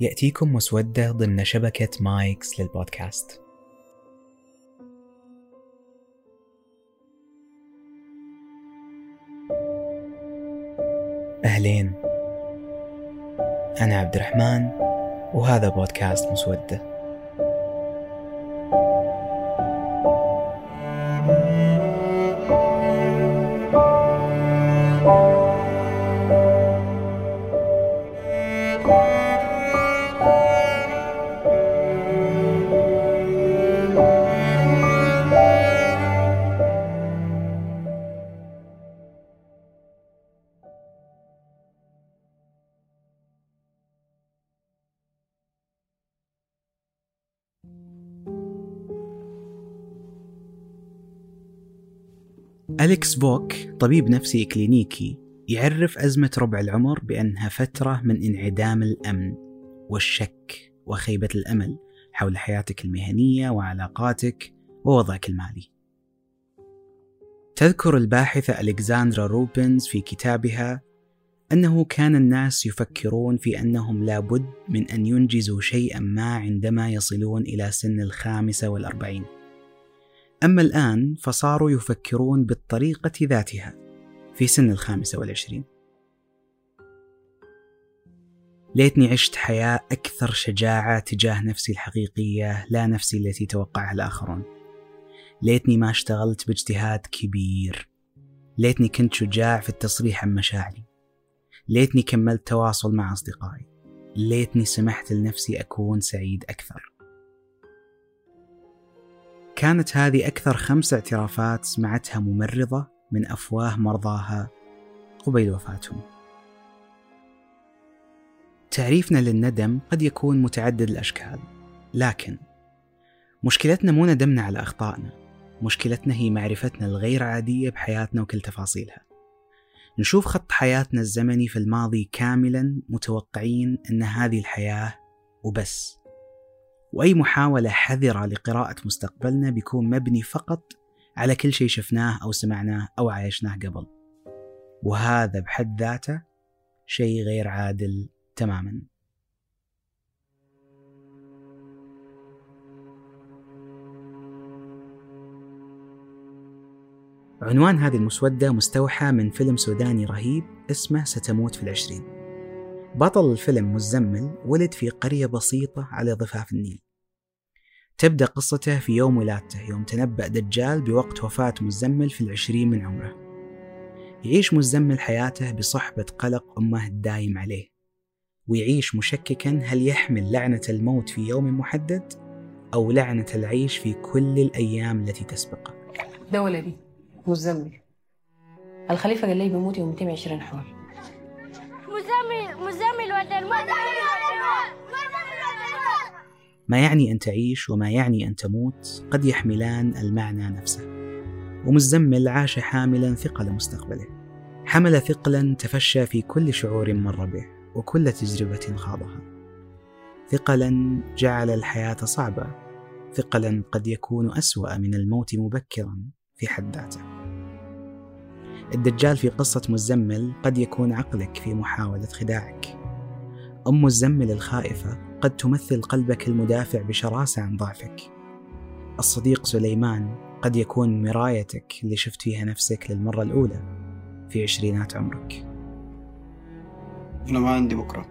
يأتيكم مسودة ضمن شبكة مايكس للبودكاست. أهلين. أنا عبد الرحمن وهذا بودكاست مسودة. أليكس فوك طبيب نفسي كلينيكي يعرف أزمة ربع العمر بأنها فترة من انعدام الأمن والشك وخيبة الأمل حول حياتك المهنية وعلاقاتك ووضعك المالي. تذكر الباحثة ألكساندرا روبنز في كتابها أنه كان الناس يفكرون في أنهم لابد من أن ينجزوا شيئا ما عندما يصلون إلى سن الخامسة والأربعين أما الآن فصاروا يفكرون بالطريقة ذاتها في سن الخامسة والعشرين. ليتني عشت حياة أكثر شجاعة تجاه نفسي الحقيقية لا نفسي التي توقعها الآخرون. ليتني ما اشتغلت باجتهاد كبير. ليتني كنت شجاع في التصريح عن مشاعري. ليتني كملت تواصل مع أصدقائي. ليتني سمحت لنفسي أكون سعيد أكثر. كانت هذه أكثر خمس اعترافات سمعتها ممرضة من أفواه مرضاها قبيل وفاتهم. تعريفنا للندم قد يكون متعدد الأشكال، لكن مشكلتنا مو ندمنا على أخطائنا، مشكلتنا هي معرفتنا الغير عادية بحياتنا وكل تفاصيلها. نشوف خط حياتنا الزمني في الماضي كاملا متوقعين أن هذه الحياة وبس وأي محاولة حذرة لقراءة مستقبلنا بيكون مبني فقط على كل شيء شفناه أو سمعناه أو عايشناه قبل. وهذا بحد ذاته شيء غير عادل تماما. عنوان هذه المسودة مستوحى من فيلم سوداني رهيب اسمه ستموت في العشرين. بطل الفيلم مزمل ولد في قرية بسيطة على ضفاف النيل. تبدأ قصته في يوم ولادته يوم تنبأ دجال بوقت وفاة مزمل في العشرين من عمره. يعيش مزمل حياته بصحبة قلق أمه الدايم عليه ويعيش مشككا هل يحمل لعنة الموت في يوم محدد أو لعنة العيش في كل الأيام التي تسبقه. ده ولدي مزمل. الخليفة قال لي بيموت يوم 220 حول مزمل مزمل. ما يعني أن تعيش وما يعني أن تموت قد يحملان المعنى نفسه. ومزمل عاش حاملا ثقل مستقبله. حمل ثقلا تفشى في كل شعور مر به وكل تجربة خاضها. ثقلا جعل الحياة صعبة. ثقلا قد يكون أسوأ من الموت مبكرا في حد ذاته. الدجال في قصة مزمل قد يكون عقلك في محاولة خداعك. أم مزمل الخائفة قد تمثل قلبك المدافع بشراسة عن ضعفك الصديق سليمان قد يكون مرايتك اللي شفت فيها نفسك للمرة الأولى في عشرينات عمرك أنا ما عندي بكرة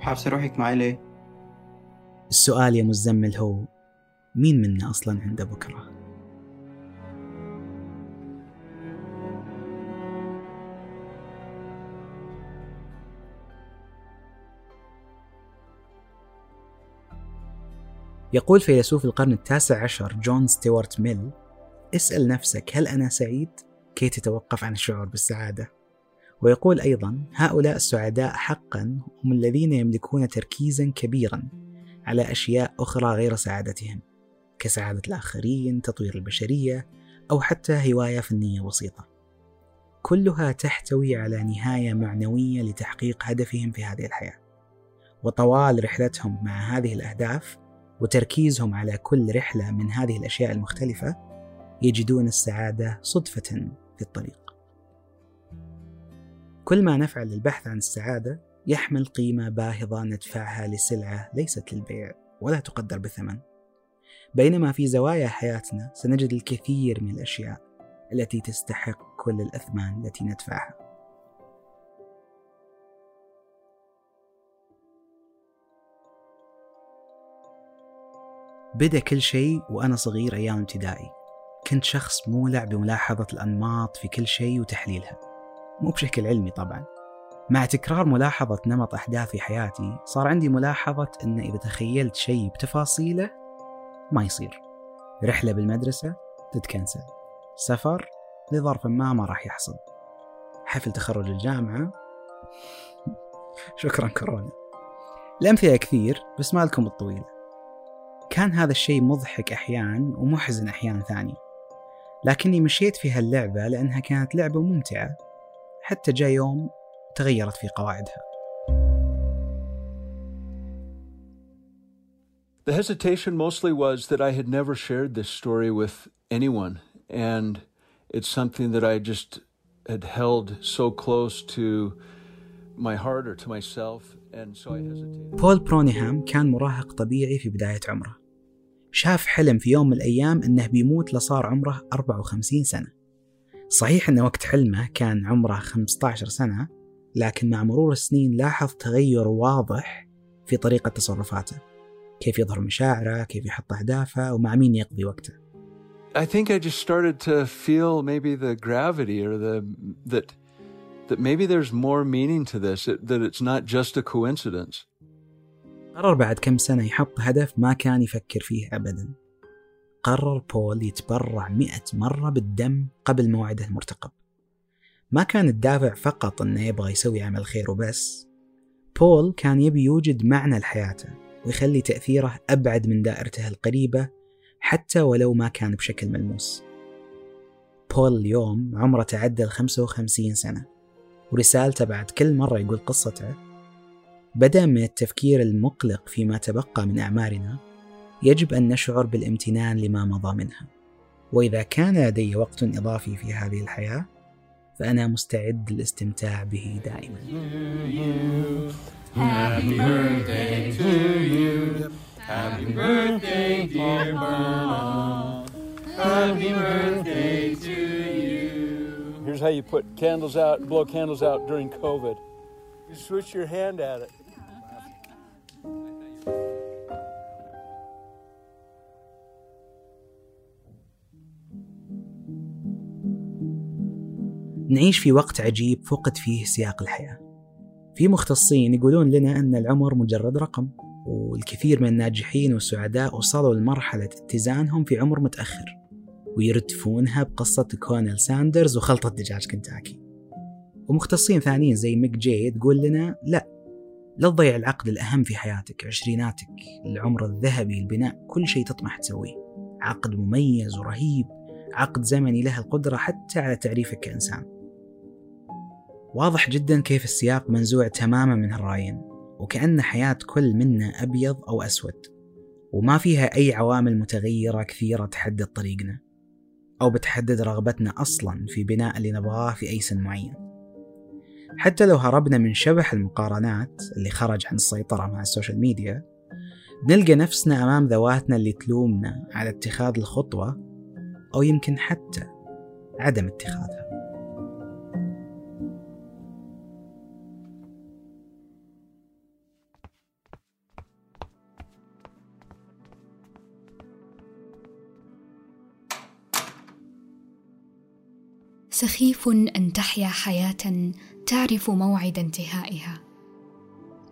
حابس روحك معي ليه؟ السؤال يا مزمل هو مين منا أصلا عنده بكرة؟ يقول فيلسوف القرن التاسع عشر جون ستيوارت ميل اسأل نفسك هل أنا سعيد؟ كي تتوقف عن الشعور بالسعادة ويقول أيضا هؤلاء السعداء حقا هم الذين يملكون تركيزا كبيرا على أشياء أخرى غير سعادتهم كسعادة الآخرين تطوير البشرية أو حتى هواية فنية بسيطة كلها تحتوي على نهاية معنوية لتحقيق هدفهم في هذه الحياة وطوال رحلتهم مع هذه الأهداف وتركيزهم على كل رحلة من هذه الأشياء المختلفة يجدون السعادة صدفة في الطريق. كل ما نفعل للبحث عن السعادة يحمل قيمة باهظة ندفعها لسلعة ليست للبيع ولا تقدر بثمن بينما في زوايا حياتنا سنجد الكثير من الأشياء التي تستحق كل الأثمان التي ندفعها بدأ كل شيء وأنا صغير أيام ابتدائي. كنت شخص مولع بملاحظة الأنماط في كل شيء وتحليلها. مو بشكل علمي طبعا. مع تكرار ملاحظة نمط أحداث في حياتي صار عندي ملاحظة أن إذا تخيلت شيء بتفاصيله ما يصير. رحلة بالمدرسة تتكنسل. سفر لظرف ما ما راح يحصل. حفل تخرج الجامعة. شكرا كورونا. الأمثلة كثير بس ما لكم الطويلة. كان هذا الشيء مضحك أحيان ومحزن أحيان ثانية لكني مشيت في هاللعبة لأنها كانت لعبة ممتعة حتى جاء يوم تغيرت في قواعدها The hesitation mostly was that I had never shared this story with anyone, and it's something that I just had held so close to my heart or to myself, and so I hesitated. بول برونيهام كان مراهق طبيعي في بداية عمره. شاف حلم في يوم من الأيام أنه بيموت لصار عمره 54 سنة. صحيح أن وقت حلمه كان عمره 15 سنة لكن مع مرور السنين لاحظ تغير واضح في طريقة تصرفاته. كيف يظهر مشاعره كيف يحط أهدافه ومع مين يقضي وقته. I think I just started to feel maybe the gravity or the that that maybe there's more meaning to this, that it's not just a coincidence. قرر بعد كم سنة يحط هدف ما كان يفكر فيه أبدا. قرر بول يتبرع مئة مرة بالدم قبل موعده المرتقب. ما كان الدافع فقط أنه يبغى يسوي عمل خير وبس. بول كان يبي يوجد معنى لحياته ويخلي تأثيره أبعد من دائرته القريبة حتى ولو ما كان بشكل ملموس. بول اليوم عمره تعدى ال 55 سنة. ورسالته بعد كل مرة يقول قصته بدأ من التفكير المقلق فيما تبقى من أعمارنا يجب أن نشعر بالامتنان لما مضى منها وإذا كان لدي وقت إضافي في هذه الحياة فأنا مستعد للاستمتاع به دائما Happy birthday dear. Happy birthday to you. Here's how you put candles out, blow candles out during COVID. You switch your hand at it. نعيش في وقت عجيب فقد فيه سياق الحياة في مختصين يقولون لنا أن العمر مجرد رقم والكثير من الناجحين والسعداء وصلوا لمرحلة اتزانهم في عمر متأخر ويردفونها بقصة كولونيل ساندرز وخلطة دجاج كنتاكي. ومختصين ثانيين زي ميغ جاي تقول لنا لا لا تضيع العقد الأهم في حياتك عشريناتك العمر الذهبي البناء كل شيء تطمح تسويه. عقد مميز ورهيب عقد زمني له القدرة حتى على تعريفك كإنسان. واضح جدا كيف السياق منزوع تماما من هالرايين وكأن حياة كل منا أبيض أو أسود وما فيها أي عوامل متغيرة كثيرة تحدد طريقنا. أو بتحدد رغبتنا أصلا في بناء اللي نبغاه في أي سن معين. حتى لو هربنا من شبح المقارنات اللي خرج عن السيطرة مع ال social media بنلقى نفسنا أمام ذواتنا اللي تلومنا على اتخاذ الخطوة أو يمكن حتى عدم اتخاذها. سخيف أن تحيا حياة تعرف موعد انتهائها.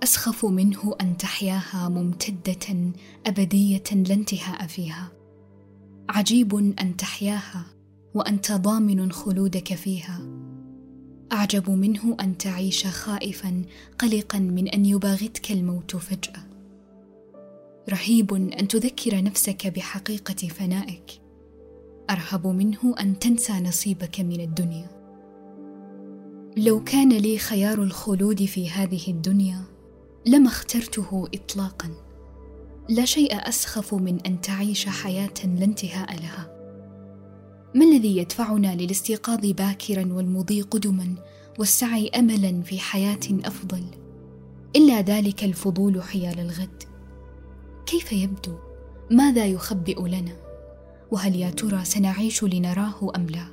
أسخف منه أن تحياها ممتدة أبدية لا انتهاء فيها. عجيب أن تحياها وأنت ضامن خلودك فيها. أعجب منه أن تعيش خائفا قلقا من أن يباغتك الموت فجأة. رهيب أن تذكر نفسك بحقيقة فنائك. أرهب منه أن تنسى نصيبك من الدنيا. لو كان لي خيار الخلود في هذه الدنيا لما اخترته اطلاقا. لا شيء أسخف من أن تعيش حياة لا انتهاء لها. ما الذي يدفعنا للاستيقاظ باكرا والمضي قدما والسعي املا في حياة أفضل؟ إلا ذلك الفضول حيال الغد. كيف يبدو؟ ماذا يخبئ لنا؟ وهل يا ترى سنعيش لنراه أم لا؟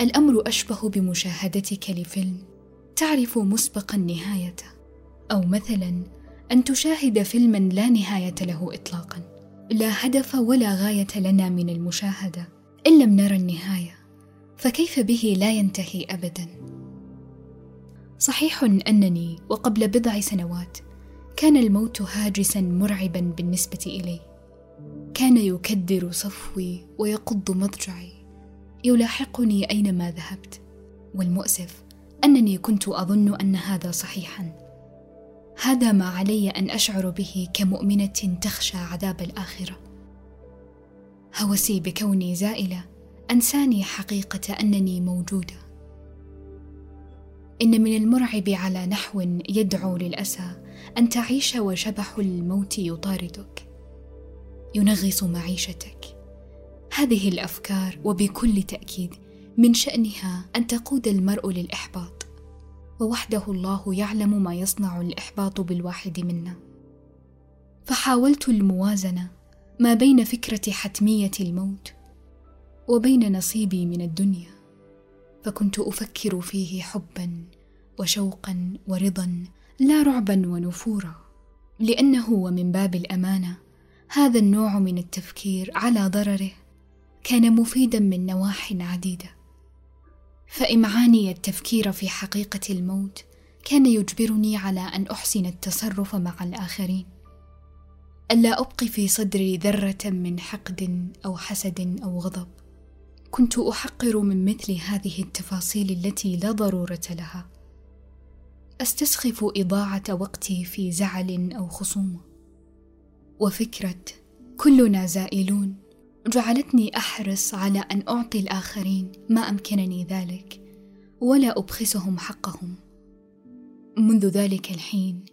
الأمر أشبه بمشاهدتك لفيلم. تعرف مسبقا نهايته. أو مثلا أن تشاهد فيلما لا نهاية له اطلاقا. لا هدف ولا غاية لنا من المشاهدة. إن لم نرى النهاية فكيف به لا ينتهي ابدا؟ صحيح أنني وقبل بضع سنوات كان الموت هاجسا مرعبا بالنسبة إلي. كان يكدر صفوي ويقض مضجعي. يلاحقني أينما ذهبت والمؤسف أنني كنت أظن أن هذا صحيحا. هذا ما علي أن أشعر به كمؤمنة تخشى عذاب الآخرة. هوسي بكوني زائلة أنساني حقيقة أنني موجودة. إن من المرعب على نحو يدعو للأسى أن تعيش وشبح الموت يطاردك. ينغص معيشتك. هذه الأفكار وبكل تأكيد من شأنها أن تقود المرء للإحباط. ووحده الله يعلم ما يصنع الإحباط بالواحد منا. فحاولت الموازنة ما بين فكرة حتمية الموت وبين نصيبي من الدنيا. فكنت أفكر فيه حبا وشوقا ورضا لا رعبا ونفورا لأنه ومن باب الأمانة. هذا النوع من التفكير على ضرره. كان مفيدا من نواح عديدة. فامعاني التفكير في حقيقة الموت كان يجبرني على أن أحسن التصرف مع الآخرين. ألا أبقي في صدري ذرة من حقد أو حسد أو غضب. كنت أحقر من مثل هذه التفاصيل التي لا ضرورة لها. أستسخف إضاعة وقتي في زعل أو خصومة. وفكرة كلنا زائلون جعلتني أحرص على أن أعطي الآخرين ما أمكنني ذلك ولا أبخسهم حقهم. منذ ذلك الحين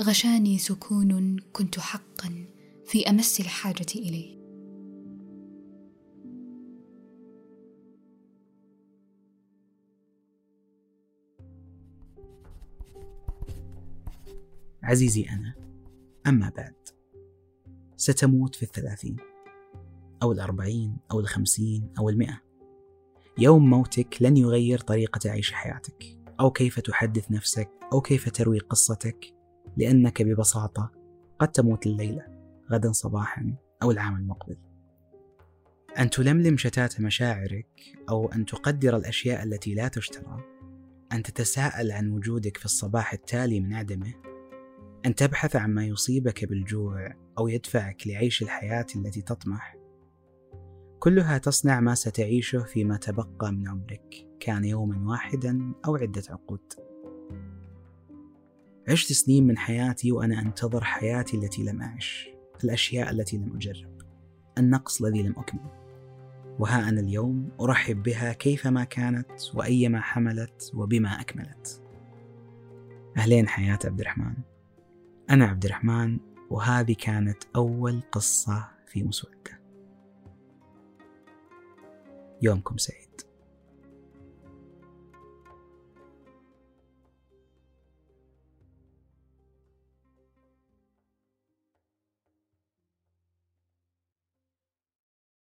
غشاني سكون كنت حقا في أمس الحاجة إليه. عزيزي أنا أما بعد. ستموت في الثلاثين أو الأربعين أو الخمسين أو المئة. يوم موتك لن يغير طريقة عيش حياتك. أو كيف تحدث نفسك أو كيف تروي قصتك. لأنك ببساطة قد تموت الليلة غدا صباحا أو العام المقبل. أن تلملم شتات مشاعرك أو أن تقدر الأشياء التي لا تشترى. أن تتساءل عن وجودك في الصباح التالي من عدمه. أن تبحث عن ما يصيبك بالجوع أو يدفعك لعيش الحياة التي تطمح؟ كلها تصنع ما ستعيشه فيما تبقى من عمرك كان يوما واحدا أو عدة عقود. عشت سنين من حياتي وأنا أنتظر حياتي التي لم أعش الأشياء التي لم أجرب النقص الذي لم أكمل. وها أنا اليوم أرحب بها كيفما كانت وأيما حملت وبما أكملت. أهلين حياة عبد الرحمن. أنا عبد الرحمن وهذه كانت أول قصة في مسودة. يومكم سعيد.